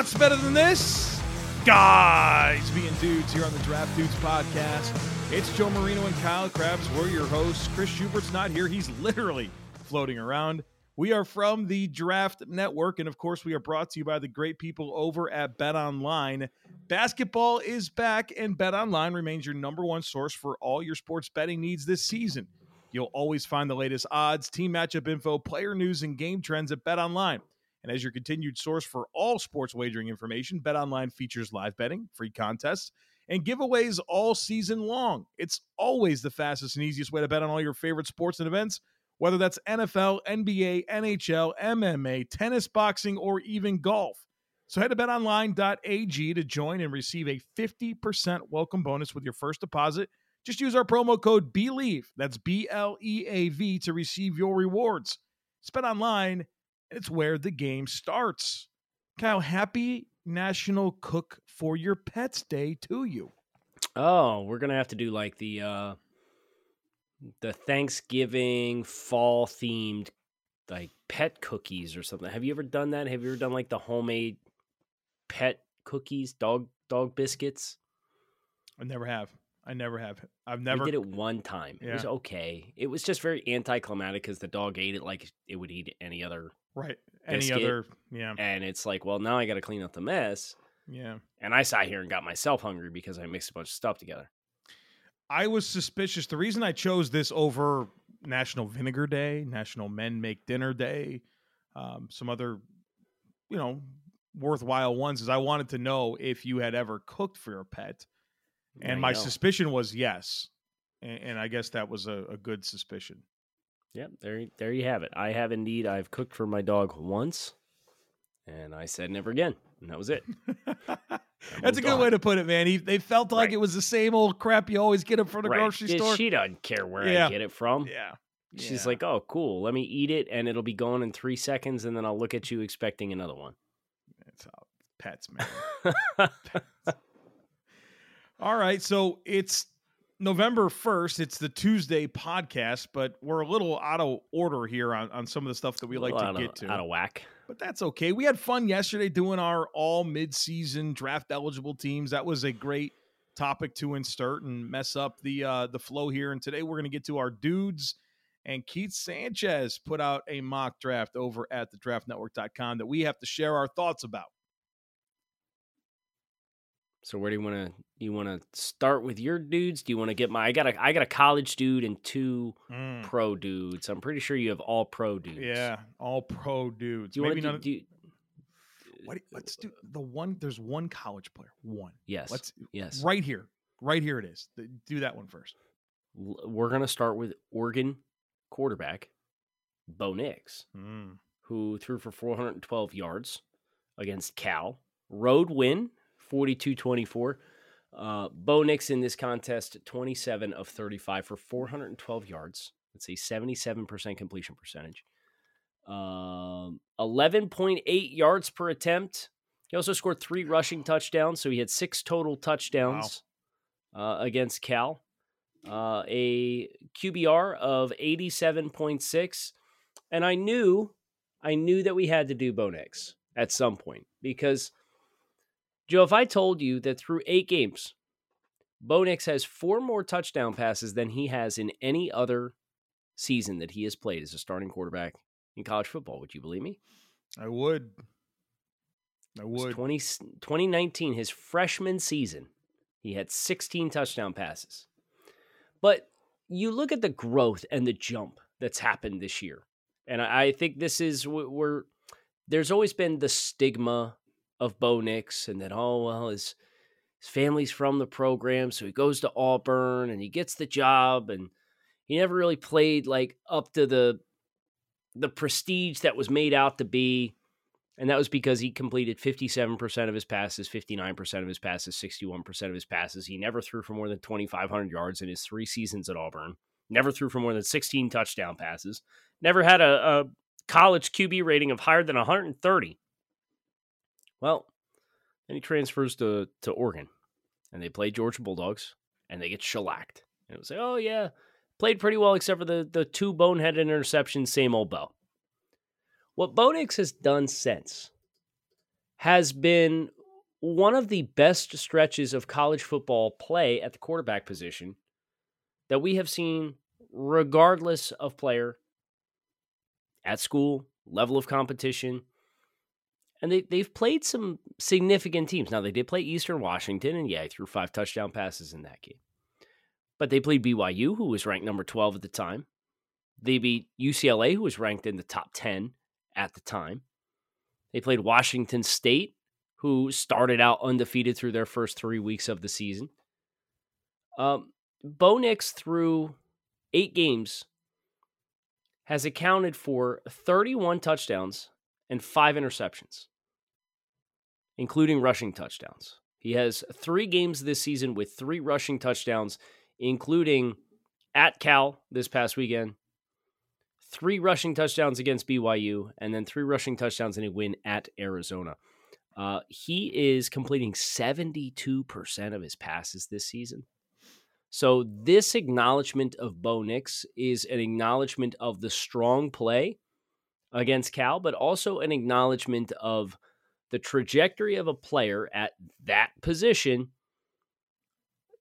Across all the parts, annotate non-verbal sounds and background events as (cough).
Better than this? Guys being dudes here on the Draft Dudes podcast. It's Joe Marino and Kyle Crabbs. We're your hosts. Chris Schubert's not here. He's literally floating around. We are from the Draft Network, and of course, we are brought to you by the great people over at Bet Online. Basketball is back, and Bet Online remains your number one source for all your sports betting needs this season. You'll always find the latest odds, team matchup info, player news, and game trends at Bet Online. And as your continued source for all sports wagering information, BetOnline features live betting, free contests, and giveaways all season long. It's always the fastest and easiest way to bet on all your favorite sports and events, whether that's NFL, NBA, NHL, MMA, tennis, boxing, or even golf. So head to betonline.ag to join and receive a 50% welcome bonus with your first deposit. Just use our promo code BLEAV, that's B L E A V, to receive your rewards. Bet online it's where the game starts. Kyle, happy National Cook for Your Pets Day to you. Oh, we're gonna have to do like the uh the Thanksgiving fall themed like pet cookies or something. Have you ever done that? Have you ever done like the homemade pet cookies, dog dog biscuits? I never have. I never have. I've never we did it one time. Yeah. It was okay. It was just very anticlimactic because the dog ate it like it would eat any other right any other yeah. And it's like, well, now I got to clean up the mess. Yeah. And I sat here and got myself hungry because I mixed a bunch of stuff together. I was suspicious. The reason I chose this over National Vinegar Day, National Men Make Dinner Day, um, some other, you know, worthwhile ones is I wanted to know if you had ever cooked for your pet and my suspicion was yes, and, and, I guess that was a, a good suspicion. Yep, there, there you have it. I have indeed. I've cooked for my dog once, and I said never again, and that was it. (laughs) That's a good on. way to put it, man. He, they felt like right. it was the same old crap you always get it from the right. grocery store. She doesn't care where yeah. I get it from. Yeah. She's yeah. like, "Oh, cool. Let me eat it, and it'll be gone in three seconds, and then I'll look at you expecting another one." That's how pets, man. (laughs) pets. All right. So it's November 1st. It's the Tuesday podcast, but we're a little out of order here on, on some of the stuff that we like to get of, to. Out of whack. But that's okay. We had fun yesterday doing our all midseason draft eligible teams. That was a great topic to insert and mess up the uh, the flow here. And today we're going to get to our dudes. And Keith Sanchez put out a mock draft over at the draftnetwork.com that we have to share our thoughts about. So where do you want to you want to start with your dudes? Do you want to get my I got a I got a college dude and two mm. pro dudes. I'm pretty sure you have all pro dudes. Yeah, all pro dudes. Do you Maybe want to do, what, let's do the one. There's one college player. One. Yes. Let's yes. Right here. Right here it is. Do that one first. We're gonna start with Oregon quarterback Bo Nix, mm. who threw for 412 yards against Cal. Road win 42 24. Uh, Bo Nix in this contest, 27 of 35 for 412 yards. That's a 77% completion percentage. Um, 11.8 yards per attempt. He also scored three rushing touchdowns, so he had six total touchdowns wow. uh, against Cal. Uh, a QBR of 87.6. And I knew, I knew that we had to do Bo Nix at some point because Joe, if I told you that through eight games, Bo Nix has four more touchdown passes than he has in any other season that he has played as a starting quarterback in college football, would you believe me? I would. I would. 20, 2019, his freshman season, he had 16 touchdown passes. But you look at the growth and the jump that's happened this year. And I think this is where there's always been the stigma of Bo Nix, and then oh well, his his family's from the program, so he goes to Auburn and he gets the job and he never really played like up to the the prestige that was made out to be. And that was because he completed 57% of his passes, 59% of his passes, 61% of his passes. He never threw for more than 2,500 yards in his three seasons at Auburn. Never threw for more than 16 touchdown passes. Never had a, a college QB rating of higher than 130. Well, then he transfers to, to Oregon and they play Georgia Bulldogs and they get shellacked. And it was like, oh, yeah, played pretty well except for the, the two boneheaded interceptions, same old Bo. What Bo Nix has done since has been one of the best stretches of college football play at the quarterback position that we have seen, regardless of player, at school, level of competition, and they, they've played some significant teams. Now, they did play Eastern Washington, and yeah, he threw five touchdown passes in that game. But they played BYU, who was ranked number 12 at the time. They beat UCLA, who was ranked in the top 10 at the time. They played Washington State, who started out undefeated through their first three weeks of the season. Um, Bo Nix, through eight games, has accounted for 31 touchdowns and five interceptions including rushing touchdowns. He has three games this season with three rushing touchdowns, including at Cal this past weekend, three rushing touchdowns against BYU, and then three rushing touchdowns in a win at Arizona. Uh, he is completing 72% of his passes this season. So, this acknowledgement of Bo Nix is an acknowledgement of the strong play against Cal, but also an acknowledgement of the trajectory of a player at that position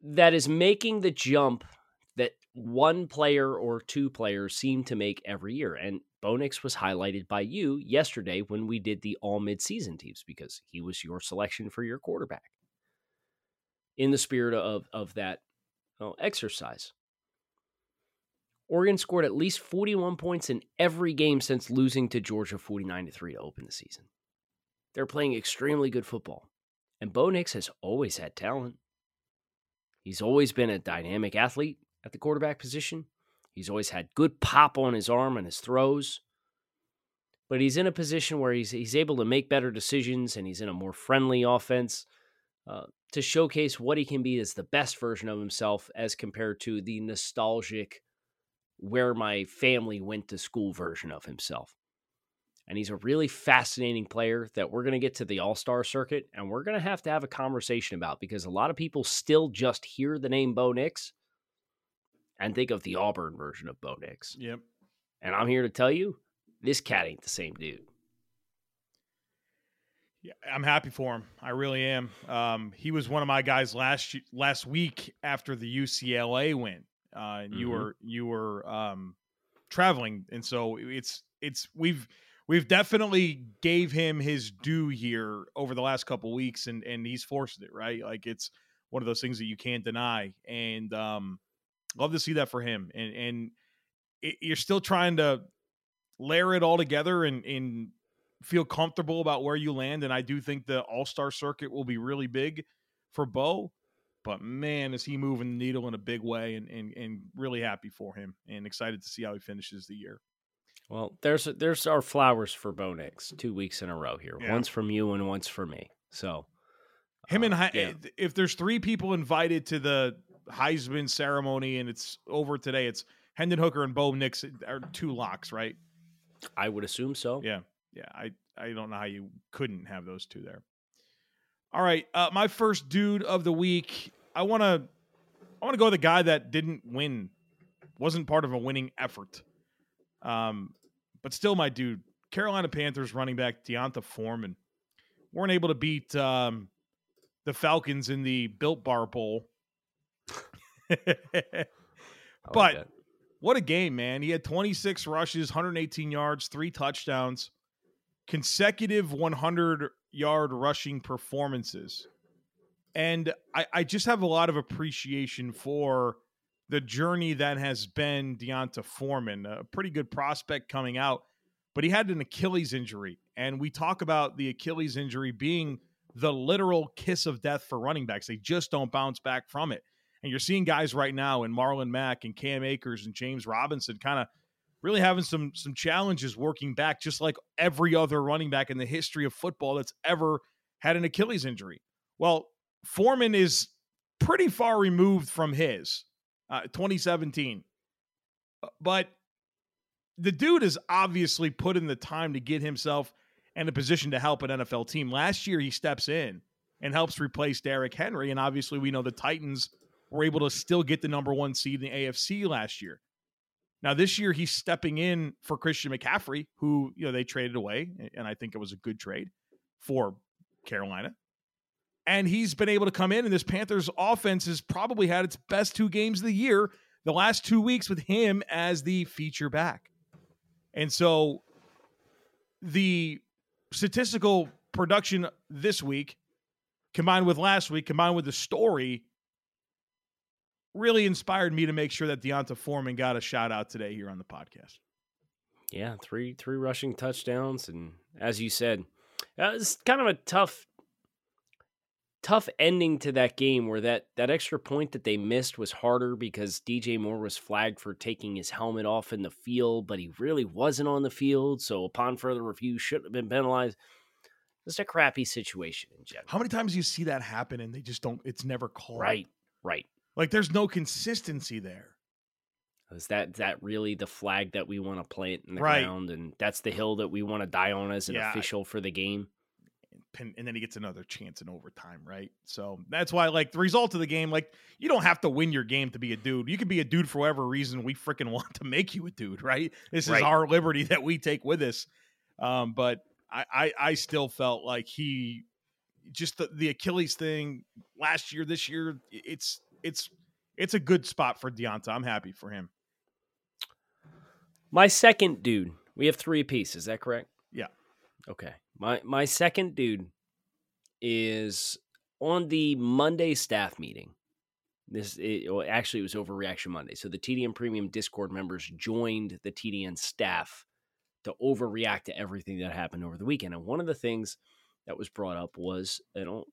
that is making the jump that one player or two players seem to make every year. And Bo Nix was highlighted by you yesterday when we did the all midseason teams because he was your selection for your quarterback. In the spirit of, of that well, exercise. Oregon scored at least 41 points in every game since losing to Georgia 49 to 3 to open the season. They're playing extremely good football. And Bo Nix has always had talent. He's always been a dynamic athlete at the quarterback position. He's always had good pop on his arm and his throws. But he's in a position where he's he's able to make better decisions and he's in a more friendly offense uh, to showcase what he can be as the best version of himself as compared to the nostalgic where my family went to school version of himself and he's a really fascinating player that we're going to get to the All Star circuit, and we're going to have to have a conversation about because a lot of people still just hear the name Bo Nix and think of the Auburn version of Bo Nix. Yep. And I'm here to tell you, this cat ain't the same dude. Yeah, I'm happy for him. I really am. Um, he was one of my guys last last week after the UCLA win. Uh, and mm-hmm. you were you were um, traveling, and so it's it's we've we've definitely gave him his due here over the last couple weeks and and he's forced it right? Like it's one of those things that you can't deny and um love to see that for him and and it, you're still trying to layer it all together and and feel comfortable about where you land and I do think the all-star circuit will be really big for Bo but man is he moving the needle in a big way and and, and really happy for him and excited to see how he finishes the year well, there's there's our flowers for Bo Nix two weeks in a row here. Yeah. One's from you and one's for me. So him and uh, yeah. if there's three people invited to the Heisman ceremony and it's over today, it's Hendon Hooker and Bo Nix are two locks, right? I would assume so. Yeah, yeah. I I don't know how you couldn't have those two there. All right, uh, my first dude of the week. I want to I want to go with a guy that didn't win, wasn't part of a winning effort. Um, but still, my dude, Carolina Panthers running back D'Onta Foreman weren't able to beat um, the Falcons in the Built Bar Bowl. (laughs) but what a game, man. He had 26 rushes, 118 yards, three touchdowns, consecutive 100 yard rushing performances. And I, I just have a lot of appreciation for the journey that has been D'Onta Foreman, a pretty good prospect coming out, but he had an Achilles injury. And we talk about the Achilles injury being the literal kiss of death for running backs. They just don't bounce back from it. And you're seeing guys right now in Marlon Mack and Cam Akers and James Robinson kind of really having some some challenges working back, just like every other running back in the history of football that's ever had an Achilles injury. Well, Foreman is pretty far removed from his uh, 2017, uh, but the dude has obviously put in the time to get himself in a position to help an NFL team. Last year, he steps in and helps replace Derrick Henry, and obviously, we know the Titans were able to still get the number one seed in the AFC last year. Now this year he's stepping in for Christian McCaffrey, who you know they traded away, and I think it was a good trade for Carolina. And he's been able to come in, and this Panthers offense has probably had its best two games of the year the last two weeks with him as the feature back. And so the statistical production this week, combined with last week, combined with the story, really inspired me to make sure that D'Onta Foreman got a shout out today here on the podcast. Yeah, three three rushing touchdowns, and as you said, uh, it's kind of a tough tough ending to that game where that that extra point that they missed was harder because DJ Moore was flagged for taking his helmet off in the field, but he really wasn't on the field. So upon further review, shouldn't have been penalized. Just a crappy situation in general. How many times do you see that happen and they just don't? It's never called. Right, right. Like there's no consistency there. Is that that really the flag that we want to plant in the Right. ground, and that's the hill that we want to die on as an Yeah. official for the game? And, and then he gets another chance in overtime, right? So that's why, like, the result of the game, like, you don't have to win your game to be a dude. You can be a dude for whatever reason we freaking (laughs) want to make you a dude, right? This is Right. our liberty that we take with us. Um, but I, I, I still felt like he just the, the Achilles thing last year, this year, it's it's it's a good spot for D'Onta. I'm happy for him. My second dude, we have three apiece. Is that correct? Yeah. Okay. My my second dude is on the Monday staff meeting. This it, well, actually it was overreaction Monday. So the TDN Premium Discord members joined the TDN staff to overreact to everything that happened over the weekend. And one of the things that was brought up was you know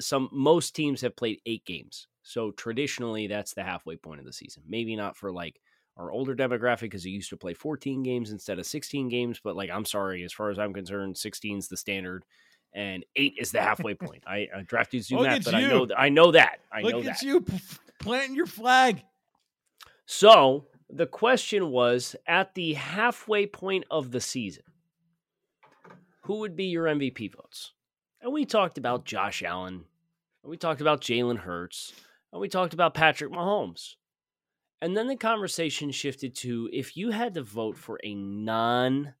some most teams have played eight games. So traditionally that's the halfway point of the season. Maybe not for like our older demographic because he used to play 14 games instead of 16 games. But like, I'm sorry, as far as I'm concerned, 16 is the standard, and eight is the halfway (laughs) point. I uh, draft dudes do Look math, but I know th- I know that. I Look know at that. you planting your flag. So the question was at the halfway point of the season, who would be your MVP votes? And we talked about Josh Allen, and we talked about Jalen Hurts, and we talked about Patrick Mahomes. And then the conversation shifted to if you had to vote for a non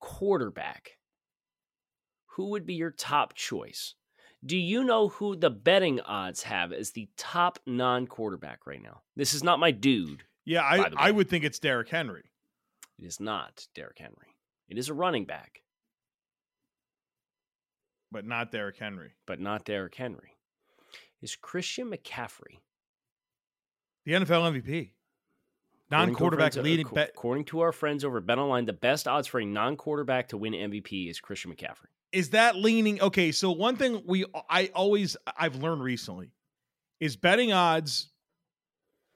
quarterback, who would be your top choice? Do you know who the betting odds have as the top non quarterback right now? This is not my dude. Yeah, I, I would think it's Derrick Henry. It is not Derrick Henry. It is a running back, but not Derrick Henry. but not Derrick Henry. Is Christian McCaffrey The NFL MVP. Non according quarterback uh, leading acco- bet. According to our friends over at BetOnline, the best odds for a non-quarterback to win MVP is Christian McCaffrey. Is that leaning? Okay, so one thing we I always I've learned recently is betting odds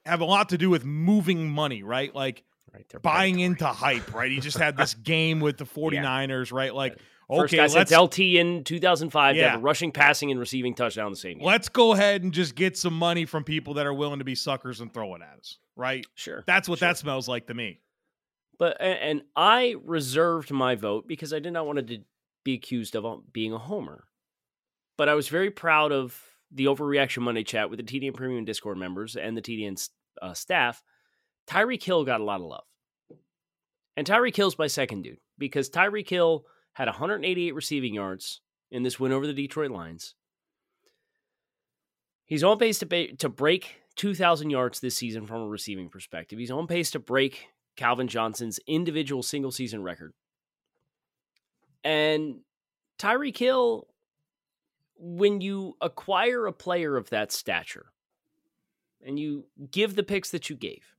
have a lot to do with moving money, right? Like Right, buying predatory. into hype, right? He just had (laughs) this game with the 49ers, right? Like, First okay, guy let's since LT in 2005 to have a rushing, passing, and receiving touchdown the same game. let's go ahead and just get some money from people that are willing to be suckers and throw it at us, right? Sure, That's what sure. that smells like to me. But and I reserved my vote because I did not want to be accused of uh, being a homer. But I was very proud of the overreaction Monday chat with the TDN Premium Discord members and the TDN uh, staff. Tyreek Hill got a lot of love, and Tyreek Hill's my second dude because Tyreek Hill had 188 receiving yards in this win over the Detroit Lions. He's on pace to ba- to break 2,000 yards this season from a receiving perspective. He's on pace to break Calvin Johnson's individual single season record. And Tyreek Hill, when you acquire a player of that stature and you give the picks that you gave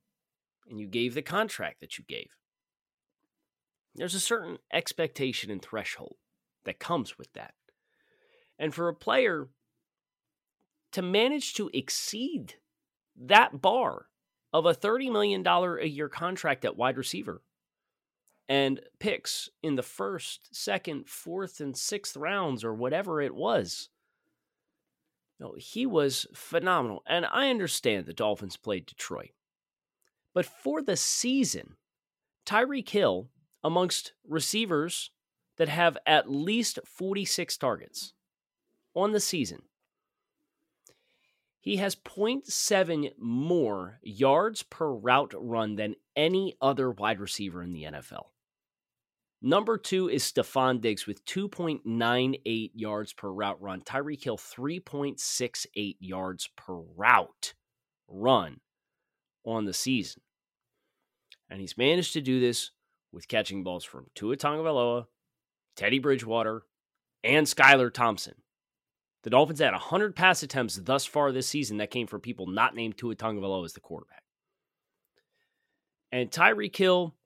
and you gave the contract that you gave, there's a certain expectation and threshold that comes with that. And for a player to manage to exceed that bar of a $30 million a year contract at wide receiver and picks in the first, second, fourth, and sixth rounds or whatever it was. No, he was phenomenal. And I understand the Dolphins played Detroit. But for the season, Tyreek Hill, amongst receivers that have at least 46 targets on the season, he has 0.7 more yards per route run than any other wide receiver in the NFL. Number two is Stefon Diggs with 2.98 yards per route run. Tyreek Hill, 3.68 yards per route run on the season. And he's managed to do this with catching balls from Tua Tagovailoa, Teddy Bridgewater, and Skylar Thompson. The Dolphins had 100 pass attempts thus far this season that came from people not named Tua Tagovailoa as the quarterback. And Tyreek Hill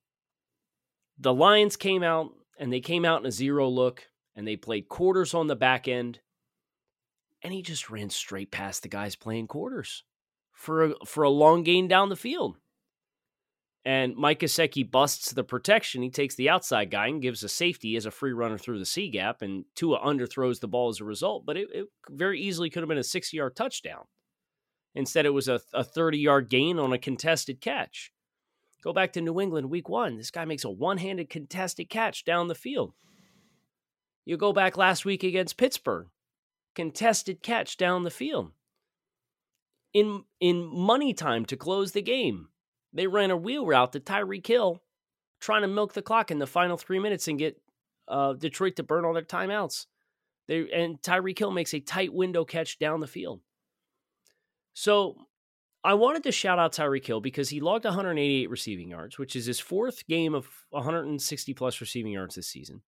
the Lions came out and they came out in a zero look and they played quarters on the back end. And he just ran straight past the guys playing quarters for a, for a long gain down the field. And Mike Gesicki busts the protection. He takes the outside guy and gives a safety as a free runner through the C gap. And Tua underthrows the ball as a result. But it, it very easily could have been a 60 yard touchdown. Instead, it was a, a 30 yard gain on a contested catch. Go back to New England week one. This guy makes a one handed contested catch down the field. You go back last week against Pittsburgh, contested catch down the field. In, in money time to close the game, they ran a wheel route to Tyreek Hill, trying to milk the clock in the final three minutes and get uh, Detroit to burn all their timeouts. They, and Tyreek Hill makes a tight window catch down the field. So I wanted to shout out Tyreek Hill because he logged 188 receiving yards, which is his fourth game of 160 plus receiving yards this season.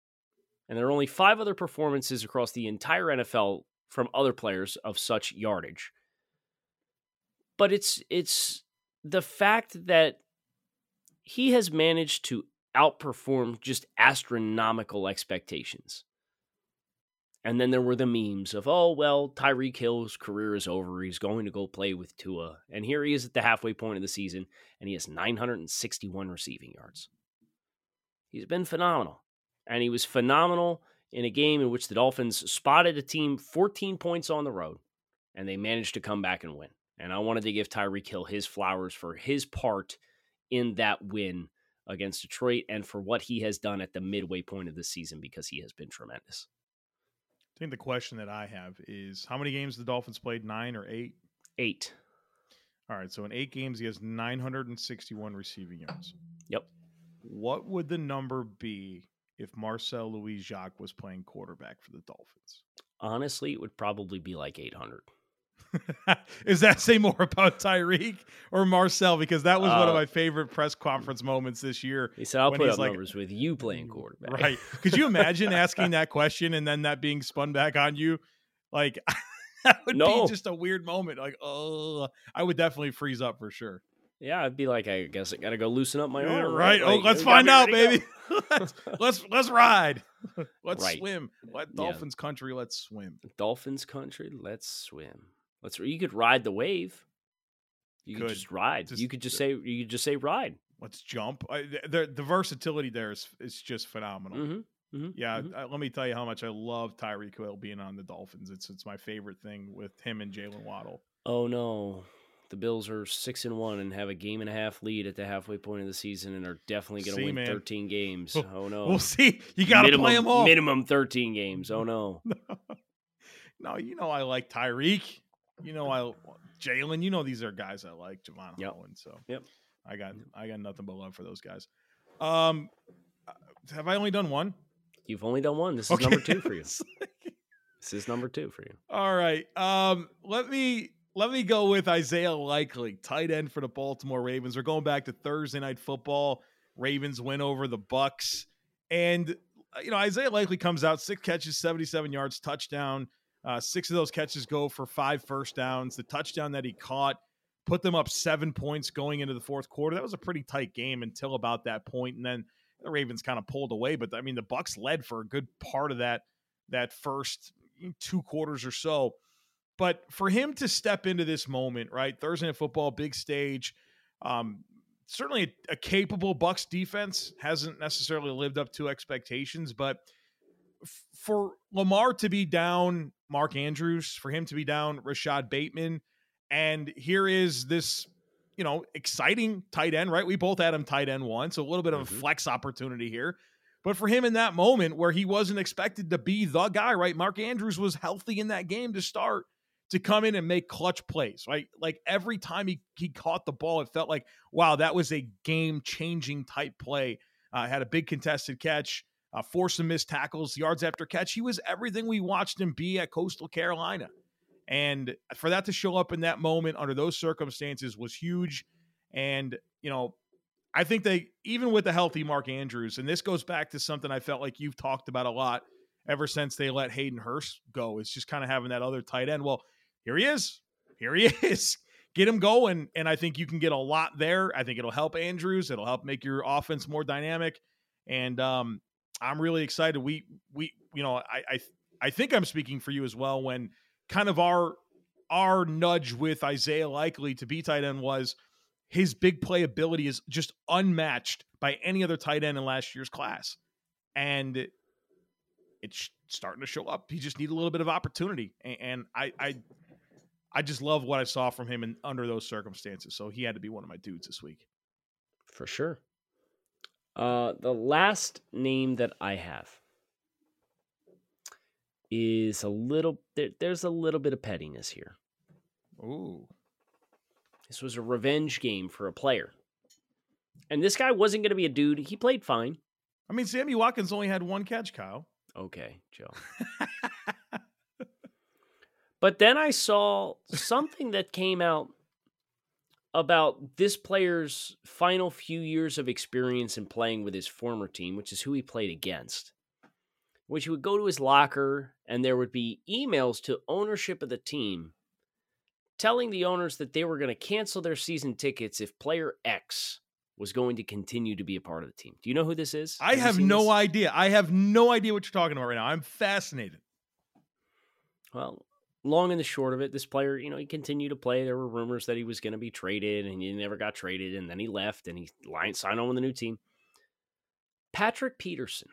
And there are only five other performances across the entire NFL from other players of such yardage. But it's it's the fact that he has managed to outperform just astronomical expectations. And then there were the memes of, oh, well, Tyreek Hill's career is over. He's going to go play with Tua. And here he is at the halfway point of the season, and he has 961 receiving yards. He's been phenomenal. And he was phenomenal in a game in which the Dolphins spotted a team 14 points on the road, and they managed to come back and win. And I wanted to give Tyreek Hill his flowers for his part in that win against Detroit and for what he has done at the midway point of the season because he has been tremendous. I think the question that I have is how many games the Dolphins played? Nine or eight? Eight. All right. So in eight games, he has 961 receiving yards. Yep. What would the number be if Marcel Louis Jacques was playing quarterback for the Dolphins? Honestly, it would probably be like 800. (laughs) Is that say more about Tyreek or Marcel? Because that was uh, one of uh, my favorite press conference moments this year. He said, "I'll put up like, numbers with you playing quarterback." Right? Could you imagine (laughs) asking that question and then that being spun back on you? Like (laughs) that would no. be just a weird moment. Like, oh, I would definitely freeze up for sure. Yeah, I'd be like, I guess I gotta go loosen up my arm. Right. right? oh, let's find out, baby. let's, let's let's ride. Let's right. swim. Let Dolphins yeah. country. Let's swim. Dolphins country. Let's swim. Let's. You could ride the wave. You could, could just ride. Just, you could just say. You could just say ride. Let's jump. I, the the versatility there is is just phenomenal. Mm-hmm, mm-hmm, yeah, mm-hmm. I, let me tell you how much I love Tyreek Hill being on the Dolphins. It's it's my favorite thing with him and Jaylen Waddle. Oh no, the Bills are six and one and have a game and a half lead at the halfway point of the season and are definitely going to win man. thirteen games. Oh no, we'll see. You got to play them all. Minimum thirteen games. Oh (laughs) no. (laughs) no, you know I like Tyreek you know, I Jalen. You know, these are guys I like, Jevon yep. Holland. So yep, I got I got nothing but love for those guys. Um, uh, have I only done one? You've only done one. This is okay. number two for (laughs) you. this is number two for you. All right. Um, let me let me go with Isaiah Likely, tight end for the Baltimore Ravens. We're going back to Thursday night football. Ravens win over the Bucks, and uh, you know Isaiah Likely comes out six catches, seventy-seven yards, touchdown. Uh, six of those catches go for five first downs. The touchdown that he caught put them up seven points going into the fourth quarter. That was a pretty tight game until about that point, and then the Ravens kind of pulled away. But I mean, the Bucks led for a good part of that that first two quarters or so. But for him to step into this moment, right? Thursday Night Football, big stage. Um, certainly a, a capable Bucks defense hasn't necessarily lived up to expectations, but for Lamar to be down Mark Andrews, for him to be down Rashod Bateman, and here is this, you know, exciting tight end, right? We both had him tight end one, so a little bit of a Mhm. flex opportunity here. But for him in that moment where he wasn't expected to be the guy, right? Mark Andrews was healthy in that game to start to come in and make clutch plays, right? Like every time he, he caught the ball, it felt like, wow, that was a game changing type play. Uh, had a big contested catch, uh, forced some missed tackles, yards after catch. He was everything we watched him be at Coastal Carolina. And for that to show up in that moment under those circumstances was huge. And, you know, I think they, even with the healthy Mark Andrews, and this goes back to something I felt like you've talked about a lot ever since they let Hayden Hurst go, it's just kind of having that other tight end. Well, here he is. Here he (laughs) is. Get him going. And I think you can get a lot there. I think it'll help Andrews. It'll help make your offense more dynamic. And um, I'm really excited. We, we, you know, I, I, I think I'm speaking for you as well when kind of our, our nudge with Isaiah Likely to be tight end was his big playability is just unmatched by any other tight end in last year's class. And it's starting to show up. He just need a little bit of opportunity. And, and I, I, I just love what I saw from him in, under those circumstances. So he had to be one of my dudes this week. for sure. Uh, the last name that I have is a little. There, there's a little bit of pettiness here. Ooh. This was a revenge game for a player, and this guy wasn't going to be a dude. He played fine. I mean, Sammy Watkins only had one catch, Kyle. Okay, Joe. (laughs) but then I saw something that came out about this player's final few years of experience in playing with his former team, which is who he played against. Which he would go to his locker, and there would be emails to ownership of the team telling the owners that they were going to cancel their season tickets if player X was going to continue to be a part of the team. Do you know who this is? I you have no this? idea. I have no idea what you're talking about right now. I'm fascinated. Well, long and the short of it, this player, you know, he continued to play. There were rumors that he was going to be traded, and he never got traded, and then he left, and he signed on with a new team. Patrick Peterson,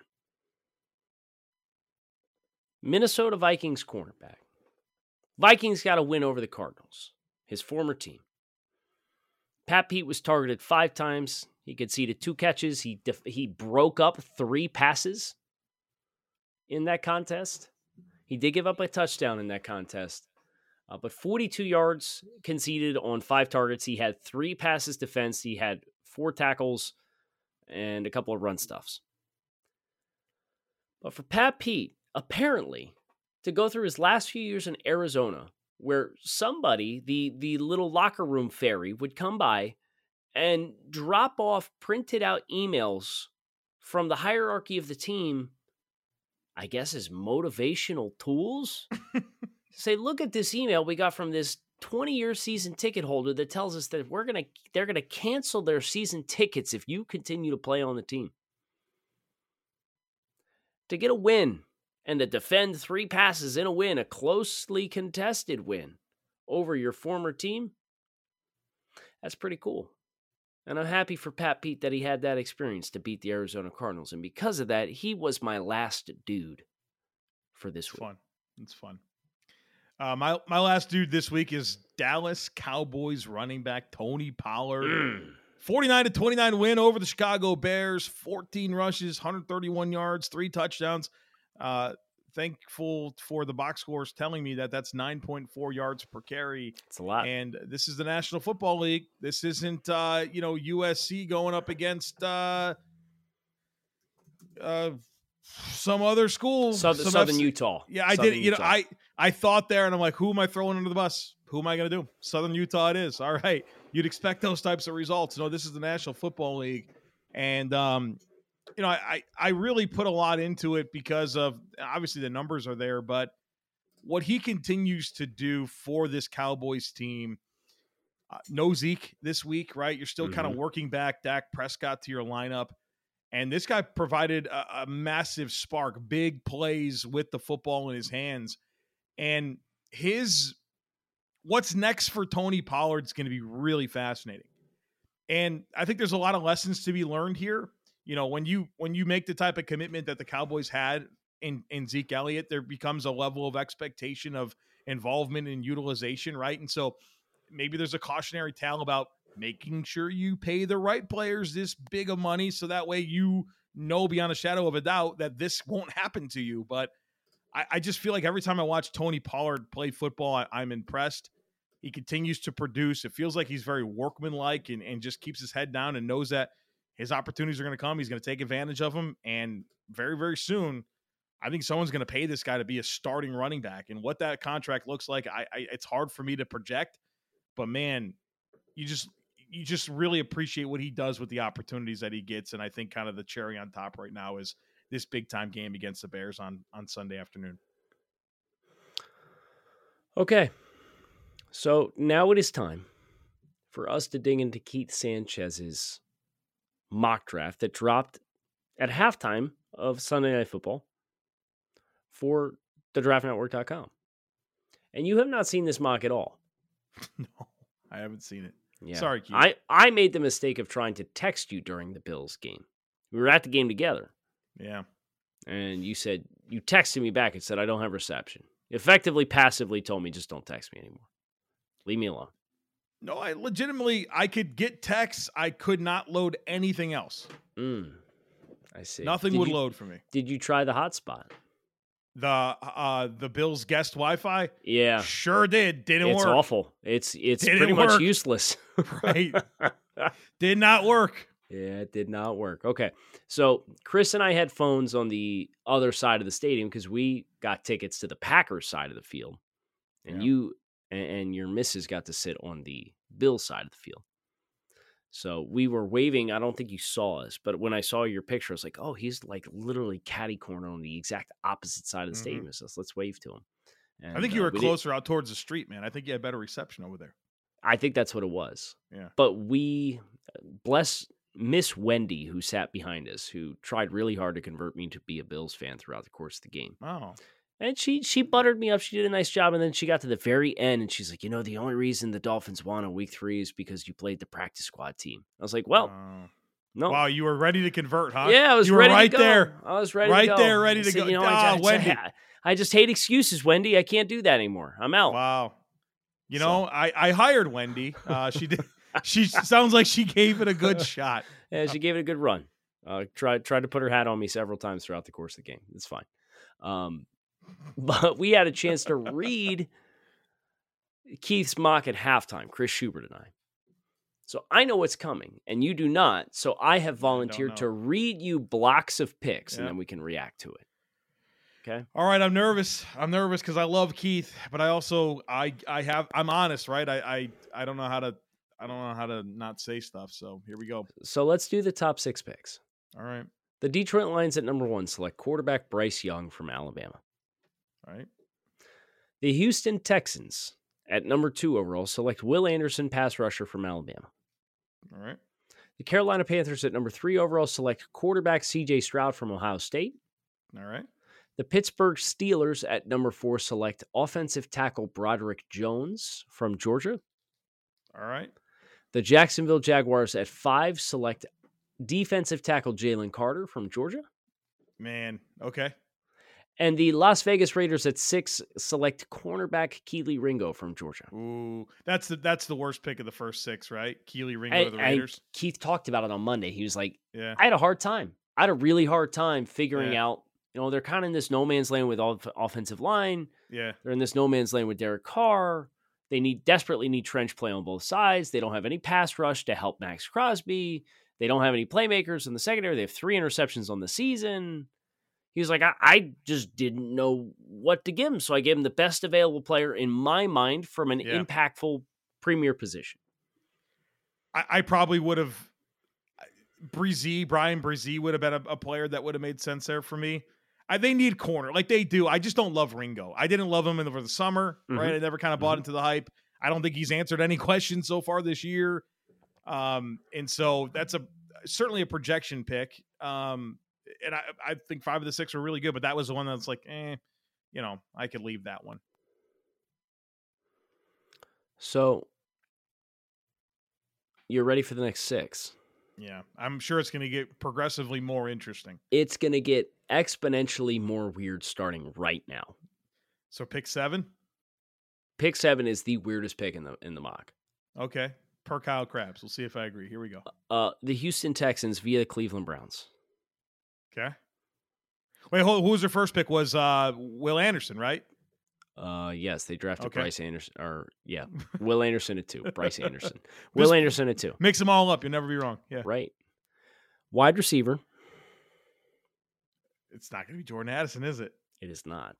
Minnesota Vikings cornerback. Vikings got a win over the Cardinals, his former team. Pat Pete was targeted five times. He conceded two catches. He def- he broke up three passes in that contest. He did give up a touchdown in that contest, uh, but 42 yards conceded on five targets. He had three passes defense. He had four tackles and a couple of run stuffs. But for Pat Pete, apparently, to go through his last few years in Arizona, where somebody, the the little locker room fairy, would come by and drop off printed out emails from the hierarchy of the team I guess, as motivational tools. (laughs) Say, look at this email we got from this 20 year season ticket holder that tells us that we're gonna they're gonna cancel their season tickets if you continue to play on the team. To get a win and to defend three passes in a win, a closely contested win over your former team, that's pretty cool. And I'm happy for Pat Pete that he had that experience to beat the Arizona Cardinals. And because of that, he was my last dude for this It's week. fun. It's fun. Uh, my my last dude this week is Dallas Cowboys running back Tony Pollard. Mm. 49 to 29 win over the Chicago Bears, 14 rushes, 131 yards, three touchdowns. Uh, thankful for the box scores telling me that that's 9.4 yards per carry. It's a lot. And this is the National Football League. This isn't, uh, you know, USC going up against uh, uh, some other school. Southern, some Southern FC Utah. yeah, I Southern did. You know, I I thought there, and I'm like, who am I throwing under the bus? Who am I going to do? Southern Utah, it is. All right, you'd expect those types of results. No, this is the National Football League, and um, you know, I I really put a lot into it because of obviously the numbers are there, but what he continues to do for this Cowboys team. Uh, no Zeke this week, right? You're still kind of working back Dak Prescott to your lineup. And this guy provided a, a massive spark, big plays with the football in his hands. And his what's next for Tony Pollard is going to be really fascinating. And I think there's a lot of lessons to be learned here. You know, when you when you make the type of commitment that the Cowboys had in in Zeke Elliott, there becomes a level of expectation of involvement and utilization, right? And so maybe there's a cautionary tale about making sure you pay the right players this big of money so that way you know beyond a shadow of a doubt that this won't happen to you. But I, I just feel like every time I watch Tony Pollard play football, I, I'm impressed. He continues to produce. It feels like he's very workmanlike and, and just keeps his head down and knows that his opportunities are going to come. He's going to take advantage of them. And very, very soon, I think someone's going to pay this guy to be a starting running back. And what that contract looks like, I, I it's hard for me to project. But man, you just you just really appreciate what he does with the opportunities that he gets. And I think kind of the cherry on top right now is this big time game against the Bears on on Sunday afternoon. Okay. So now it is time for us to dig into Keith Sanchez's mock draft that dropped at halftime of Sunday Night Football for the draftnetwork.com. And you have not seen this mock at all. (laughs) no, I haven't seen it. Yeah. Sorry, Keith. I, I made the mistake of trying to text you during the Bills game. We were at the game together. Yeah. And you said, you texted me back and said, I don't have reception. Effectively, passively told me, just don't text me anymore. Leave me alone. No, I legitimately I could get texts. I could not load anything else. Mm, I see. Nothing Did would you- load for me. Did you try the hotspot? The uh the Bills guest Wi-Fi Yeah. sure did. Didn't it's work. It's awful. It's it's Didn't pretty much useless. (laughs) (laughs) Right. Did not work. Yeah, it did not work. Okay. So Chris and I had phones on the other side of the stadium because we got tickets to the Packers side of the field. And Yeah. you and, and your missus got to sit on the Bills side of the field. So we were waving. I don't think you saw us, but when I saw your picture, I was like, oh, he's like literally catty corner on the exact opposite side of the Mhm. stadium. So let's wave to him. I think And, you uh, were we closer out towards the street, man. I think you had better reception over there. I think that's what it was. Yeah. But we bless Miss Wendy who sat behind us, who tried really hard to convert me to be a Bills fan throughout the course of the game. Oh. And she she buttered me up. She did a nice job. And then she got to the very end and she's like, you know, the only reason the Dolphins won on week three is because you played the practice squad team. I was like, well, Oh. no. Wow, you were ready to convert, huh? Yeah, I was you were ready right to go. there. I was ready Right to go. there, ready to said, go. You know, Ah, I, just, Wendy. I just hate excuses, Wendy. I can't do that anymore. I'm out. Wow. You So- know, I, I hired Wendy. Uh, she did. (laughs) she sounds like she gave it a good (laughs) shot. Yeah, she gave it a good run. Uh, tried tried to put her hat on me several times throughout the course of the game. It's fine. Um, (laughs) but we had a chance to read Keith's mock at halftime, Chris Schubert and I. So I know what's coming, and you do not. So I have volunteered to read you blocks of picks, and then we can react to it. Okay. All right, I'm nervous. I'm nervous because I love Keith, but I also I I have I'm honest, right? I I I don't know how to I don't know how to not say stuff. So here we go. So let's do the top six picks. All right, The Detroit Lions at number one select quarterback Bryce Young from Alabama. All right. The Houston Texans at number two overall select Will Anderson, pass rusher from Alabama. All right. The Carolina Panthers at number three overall select quarterback CJ Stroud from Ohio State. All right. The Pittsburgh Steelers at number four select offensive tackle Broderick Jones from Georgia. All right. The Jacksonville Jaguars at five select defensive tackle Jalen Carter from Georgia. Man. Okay. And the Las Vegas Raiders at six select cornerback Kelee Ringo from Georgia. Ooh, that's the that's the worst pick of the first six, right? Kelee Ringo I- of the I- Raiders. Keith talked about it on Monday. He was like, yeah. I had a hard time. I had a really hard time figuring Yeah. out, you know, they're kind of in this no man's land with off- offensive line. Yeah. They're in this no man's land with Derek Carr. They need desperately need trench play on both sides. They don't have any pass rush to help Maxx Crosby. They don't have any playmakers in the secondary. They have three interceptions on the season. He was like, I, I just didn't know what to give him. So I gave him the best available player in my mind from an Yeah. impactful premier position. I, I probably would have Bresee, Bryan Bresee would have been a, a player that would have made sense there for me. I, they need corner like they do. I just don't love Ringo. I didn't love him in the, for the summer, right? Mhm. I never kind of bought into the hype. I don't think he's answered any (laughs) questions so far this year. Um, and so that's a certainly a projection pick. Um, and I, I think five of the six were really good, but that was the one that's like, eh, you know, I could leave that one. So you're ready for the next six. Yeah, I'm sure it's going to get progressively more interesting. It's going to get exponentially more weird starting right now. So pick seven. Pick seven is the weirdest pick in the in the mock. Okay, per Kyle Crabbs. We'll see if I agree. Here we go. Uh, the Houston Texans via the Cleveland Browns. Okay. Wait, who, who was their first pick? Was uh, Will Anderson, right? Uh, yes, they drafted Okay. Bryce Anderson, or yeah, (laughs) Will Anderson at two. Bryce Anderson, (laughs) Will Anderson at two. Mix them all up. You'll never be wrong. Yeah. Right. Wide receiver. It's not going to be Jordan Addison, is it? It is not.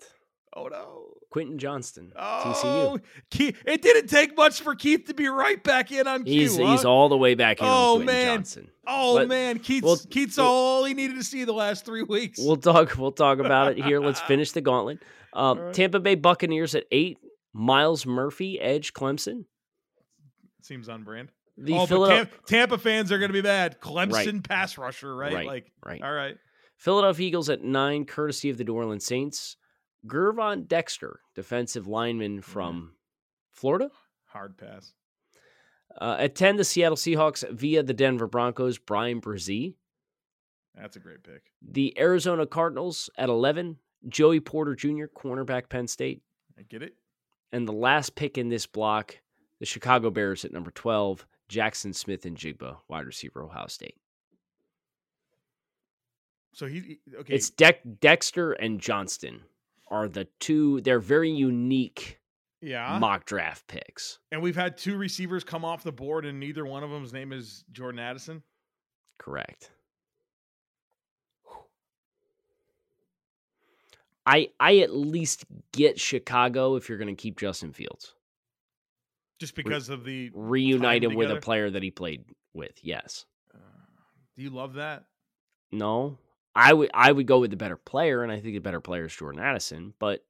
Oh no. Quentin Johnston, Oh, TCU. Keith, it didn't take much for Keith to be right back in on He's Q. he's huh? all the way back in. on Oh, man. Johnson. Oh but man, Keith's we'll- Keith's we'll- all he needed to see the last three weeks. We'll talk. We'll talk about it here. Let's (laughs) finish the gauntlet. Um, right. Tampa Bay Buccaneers at eight. Myles Murphy, edge Clemson. Seems on brand. The oh, but Philadelphia, Tam- Tampa fans are going to be mad. Clemson Right. pass rusher, right? Right, Like, right. all right. Philadelphia Eagles at nine, courtesy of the New Orleans Saints. Gervon Dexter, defensive lineman from Florida. Hard pass. Uh, at 10, the Seattle Seahawks via the Denver Broncos, Bryan Bresee. That's a great pick. The Arizona Cardinals at 11, Joey Porter Jr., cornerback Penn State. I get it. And the last pick in this block, the Chicago Bears at number 12, Jaxon Smith-Njigba, wide receiver, Ohio State. So he, okay. It's Dex Dexter and Johnston are the two, they're very unique yeah. mock draft picks. and we've had two receivers come off the board, and neither one of them's name is Jordan Addison. Correct. I I at least get Chicago if you're going to keep Justin Fields. Just because of the. Reunite Time him with a player that he played with. Yes. Uh, do you love that? No. I would I would go with the better player and I think the better player is Jordan Addison, but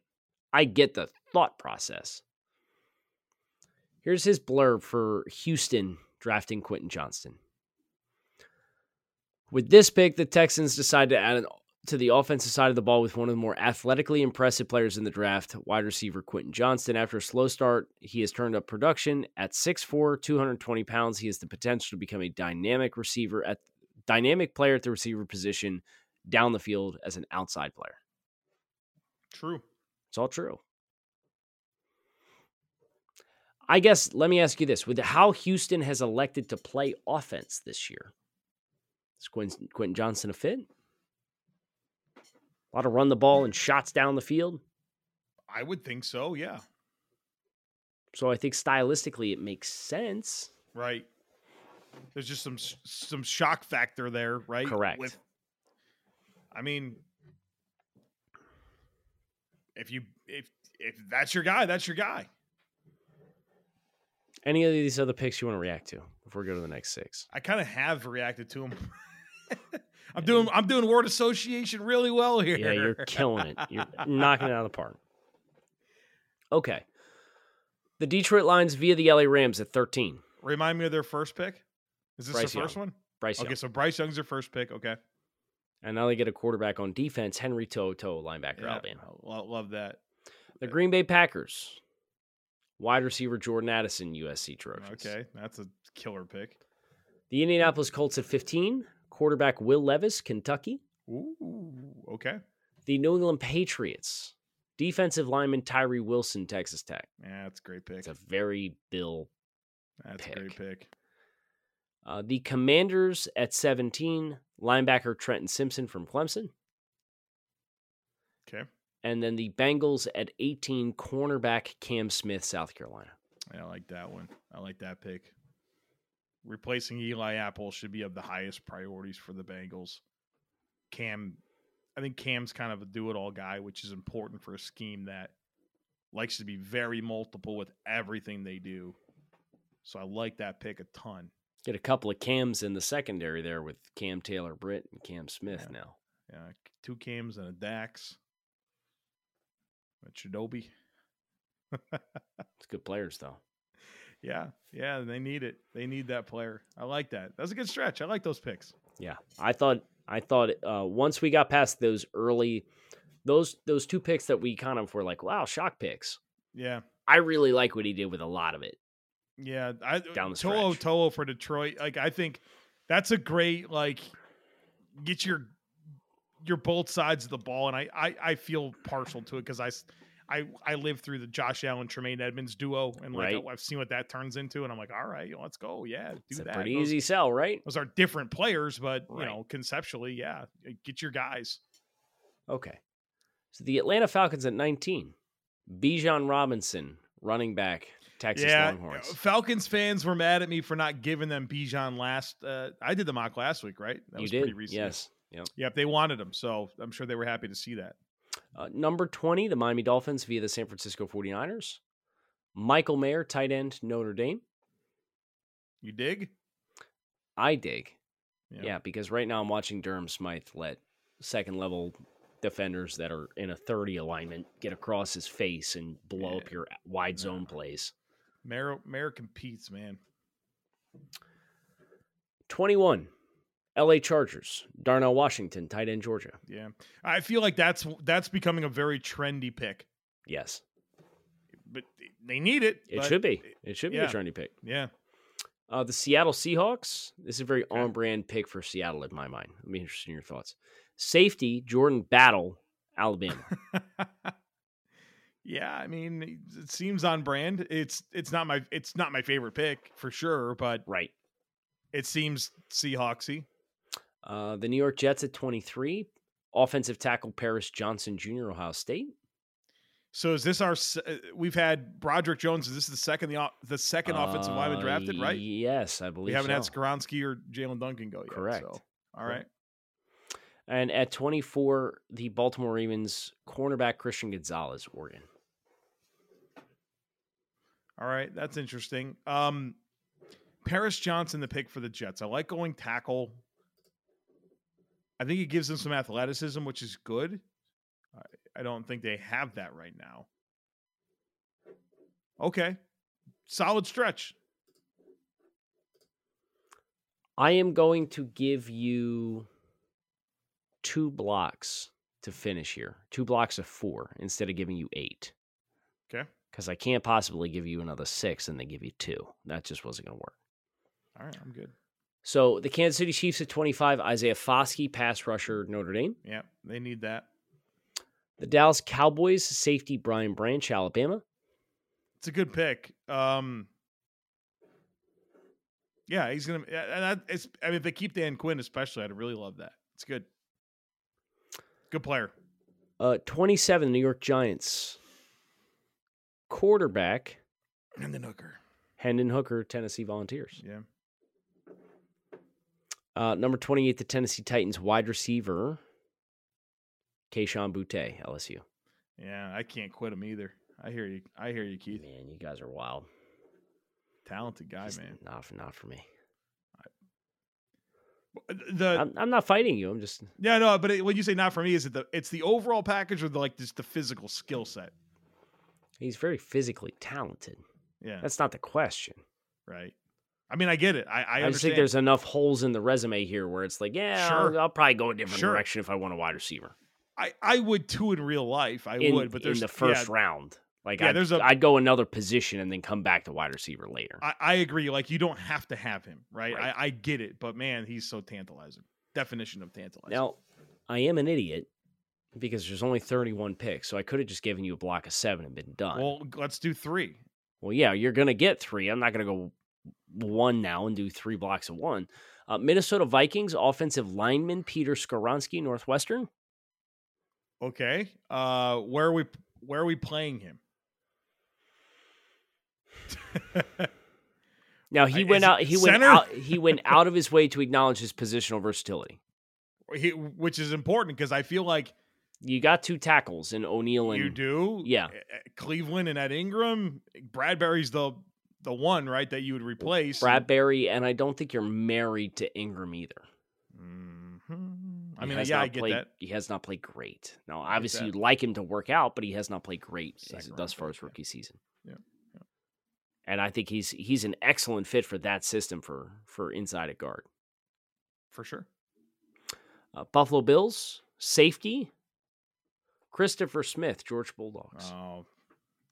I get the thought process. Here's his blurb for Houston drafting Quentin Johnston. With this pick, the Texans decided to add an, to the offensive side of the ball with one of the more athletically impressive players in the draft, wide receiver Quentin Johnston. After a slow start, he has turned up production at 6'4, 220 pounds. He has the potential to become a dynamic receiver at dynamic player at the receiver position down the field as an outside player. True. It's all true. I guess let me ask you this: with how Houston has elected to play offense this year, is Quentin, Quentin Johnson a fit? A lot of run the ball and shots down the field. I would think so. Yeah. So I think stylistically it makes sense. Right. There's just some some shock factor there, right? Correct. With, I mean, if you if if that's your guy, that's your guy. Any of these other picks you want to react to before we go to the next six? I kind of have reacted to them. (laughs) I'm doing I'm doing word association really well here. Yeah, you're killing it. You're (laughs) knocking it out of the park. Okay. The Detroit Lions via the LA Rams at 13. Remind me of their first pick. Is this Bryce the first Young. one? Bryce Okay, Young. so Bryce Young's their first pick. Okay, And now they get a quarterback on defense, Henry To'oTo'o, linebacker, Yeah, Alabama. love that. The uh, Green Bay Packers, wide receiver Jordan Addison, USC Trojans. Okay, that's a killer pick. The Indianapolis Colts at 15, quarterback Will Levis, Kentucky. Ooh, okay. The New England Patriots, defensive lineman Tyree Wilson, Texas Tech. Yeah, that's a great pick. It's a very Bill. That's a great pick. Uh, the Commanders at 17, linebacker Trenton Simpson from Clemson. Okay, And then the Bengals at 18, cornerback Cam Smith, South Carolina. Yeah, I like that one. I like that pick. Replacing Eli Apple should be of the highest priorities for the Bengals. Cam, I think Cam's kind of a do-it-all guy, which is important for a scheme that likes to be very multiple with everything they do. So I like that pick a ton. Get a couple of Cams in the secondary there with Cam Taylor Britt and Cam Smith Yeah. now. Yeah, two Cams and a Dax. A Chidobe. (laughs) It's good players though. Yeah, yeah, they need it. They need that player. I like that. That's a good stretch. I like those picks. Yeah, I thought I thought uh, once we got past those early, those those two picks that we kind of were like, wow, shock picks. Yeah, I really like what he did with a lot of it. Yeah, I Down the Tolo stretch. Tolo for Detroit. Like I think that's a great like get your your both sides of the ball, and I I, I feel partial to it because I. I, I lived through the Josh Allen Tremaine Edmunds duo, and like Right. I've seen what that turns into, and I'm like, all right, let's go, yeah, do It's a that. pretty those, easy sell, right? Those are different players, but you know, conceptually, yeah, get your guys. Okay. So the Atlanta Falcons at 19. Bijan Robinson, running back, Texas yeah, Longhorns. Falcons fans were mad at me for not giving them Bijan last. Uh, I did the mock last week, right? That you was did, pretty recent. yes. Yep. Yep, they wanted him, so I'm sure they were happy to see that. Uh, number 20, the Miami Dolphins via the San Francisco 49ers. Michael Mayer, tight end, Notre Dame. You dig? I dig. Yeah. because right now I'm watching Durham Smythe let second level defenders that are in a 30 alignment get across his face and blow up your wide zone plays. Mayer Mayer competes, man. 21, LA Chargers, Darnell Washington, tight end, Georgia. Yeah, I feel like that's that's becoming a very trendy pick, Yes, but they need it. it should be. It should be yeah. a trendy pick. Yeah, Uh, the Seattle Seahawks. This is a very on brand pick for Seattle in my mind. Let me interested in your thoughts. Safety, Jordan Battle, Alabama. (laughs) yeah. I mean, it seems on brand. It's it's not my it's not my favorite pick for sure, but right. it seems Seahawksy. Uh, the New York Jets at 23. Offensive tackle Paris Johnson Jr., Ohio State. So is this our? uh, We've had Broderick Jones. Is this the second the the second offensive lineman Uh, drafted? Right. Yes, I believe We haven't had so. Skoronski or Jalen Duncan go yet. Correct. So, all right. And at 24, the Baltimore Ravens cornerback Christian Gonzalez, Oregon. All right, that's interesting. Um, Paris Johnson, the pick for the Jets. I like going tackle. I think it gives them some athleticism, which is good. I, I don't think they have that right now. Okay, solid stretch. I am going to give you two blocks to finish here. Two blocks of four instead of giving you eight. Okay, Because I can't possibly give you another six and then give you two. That just wasn't going to work. all right, I'm good. So the Kansas City Chiefs at 25, Isaiah Foskey, pass rusher, Notre Dame. Yeah, they need that. The Dallas Cowboys, safety, Brian Branch, Alabama. It's a good pick. Um, yeah, he's gonna. And that, it's, I mean, if they keep Dan Quinn, especially, I'd really love that. It's good. Good player. Uh, 27, New York Giants. Quarterback, And the Nooker. Hendon Hooker, Tennessee Volunteers. Yeah. Uh, number 28, the Tennessee Titans wide receiver, Kayshon Boutte, LSU. Yeah, I can't quit him either. I hear you. I hear you, Keith. Man, you guys are wild. Talented guy, man. Not for, not for me. The I'm, I'm not fighting you. I'm just yeah, no, but it, when you say not for me, is it the it's the overall package or the like just the physical skill set? he's very physically talented. Yeah, That's not the question. right. I mean, I get it. I I, I, just think there's enough holes in the resume here where it's like, yeah, Sure. I'll, I'll probably go a different Sure. direction if I want a wide receiver I I would too in real life. I in, would, but there's in the first yeah, round. Like, Yeah, I'd, there's a- I'd go another position and then come back to wide receiver later. I, I agree. Like you don't have to have him, right? Right. I, I get it, but man, he's so tantalizing. Definition of tantalizing. Now, I am an idiot because there's only 31 picks, so I could have just given you a block of seven and been done. Well, let's do three. Well, yeah, you're going to get three. I'm not going to go one now and do three blocks of one. Uh, Minnesota Vikings offensive lineman Peter Skoronski, Northwestern. Okay. Uh, where are we? Where are we playing him? (laughs) Now he went out. He went out. He went out of his way to acknowledge his positional versatility. he, which is important because I feel like You got two tackles in O'Neill and you do. yeah. Cleveland and Ed Ingram. Bradbury's the the one right that you would replace. Bradbury, and I don't think you're married to Ingram either. Mhm. I mean, yeah, I get played, that. He has not played great. Now, obviously, you'd like him to work out, but he has not played great as, thus far as rookie season. Yeah, yeah. And I think he's he's an excellent fit for that system for for inside at guard. for sure. Uh, Buffalo Bills safety, Christopher Smith, George Bulldogs. Oh,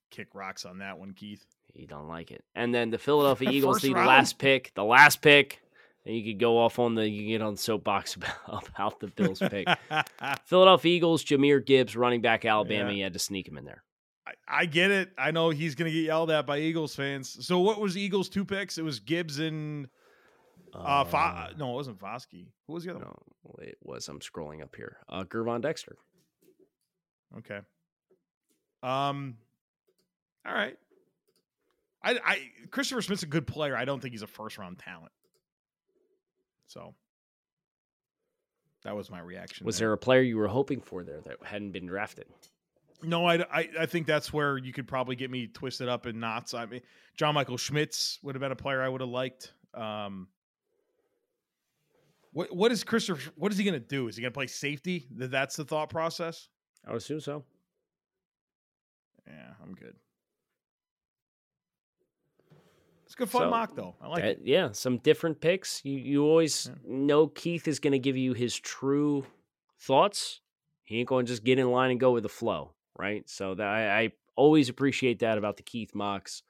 kick rocks on that one, Keith. You don't like it. And then the Philadelphia (laughs) Eagles, First the last pick, the last pick. And you could go off on the you can get on soapbox (laughs) about, about the Bills pick. (laughs) Philadelphia Eagles, Jahmyr Gibbs, running back Alabama. Yeah. You had to sneak him in there. I, get it. I know he's going to get yelled at by Eagles fans. So what was Eagles two picks? It was Gibbs and uh, Fo- no, it wasn't Foskey. Who was the other? no, it was. I'm scrolling up here. Uh, Gervon Dexter. Okay. Um. All right. I, I Christopher Smith's a good player. I don't think he's a first round talent. So that was my reaction. Was there a player you were hoping for there that hadn't been drafted? No, I, I, I think that's where you could probably get me twisted up in knots. I mean, John Michael Schmitz would have been a player I would have liked. Um, what what is Christopher? What is he going to do? Is he going to play safety? That's the thought process. I would assume so. Yeah, I'm good. It's a good fun So, mock though. I like Uh, it. yeah, some different picks. You you always Yeah. know Keith is going to give you his true thoughts. He ain't going to just get in line and go with the flow, right? So that I, I always appreciate that about the Keith mocks.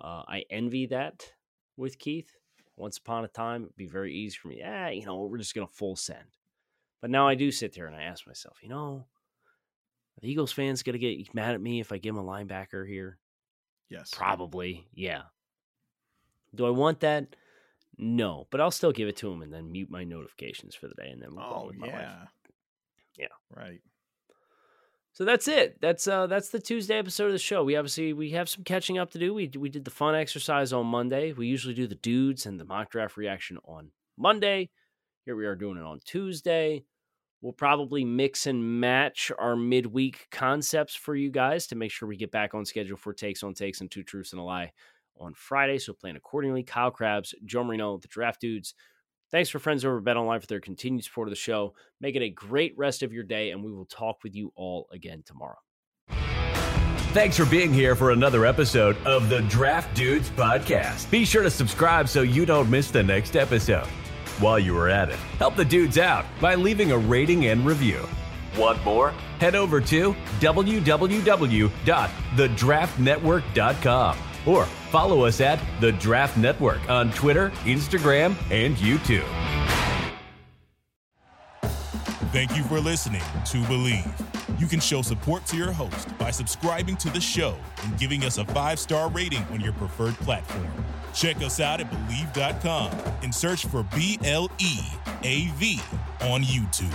Uh, I envy that with Keith. Once upon a time, it'd be very easy for me. Yeah, you know, we're just going to full send. But now I do sit there and I ask myself, you know, are the Eagles fans going to get mad at me if I give him a linebacker here? Yes. Probably, yeah. Do I want that? No, but I'll still give it to him and then mute my notifications for the day and then move on Oh with my yeah. life. Yeah. Right. So that's it. That's uh that's the Tuesday episode of the show. We obviously we have some catching up to do. We we did the fun exercise on Monday. We usually do the dudes and the mock draft reaction on Monday. Here we are doing it on Tuesday. We'll probably mix and match our midweek concepts for you guys to make sure we get back on schedule for takes on takes and two truths and a lie on Friday. So plan accordingly. Kyle Crabbs, Joe Marino, the draft dudes. Thanks for friends over at Bet Online for their continued support of the show. Make it a great rest of your day, and we will talk with you all again tomorrow. Thanks for being here for another episode of the Draft Dudes Podcast. Be sure to subscribe so you don't miss the next episode. While you are at it, help the dudes out by leaving a rating and review. Want more? Head over to www.thedraftnetwork.com or follow us at The Draft Network on Twitter, Instagram, and YouTube. Thank you for listening to Bleav. You can show support to your host by subscribing to the show and giving us a five star rating on your preferred platform. Check us out at Bleav.com and search for B L E A V on YouTube.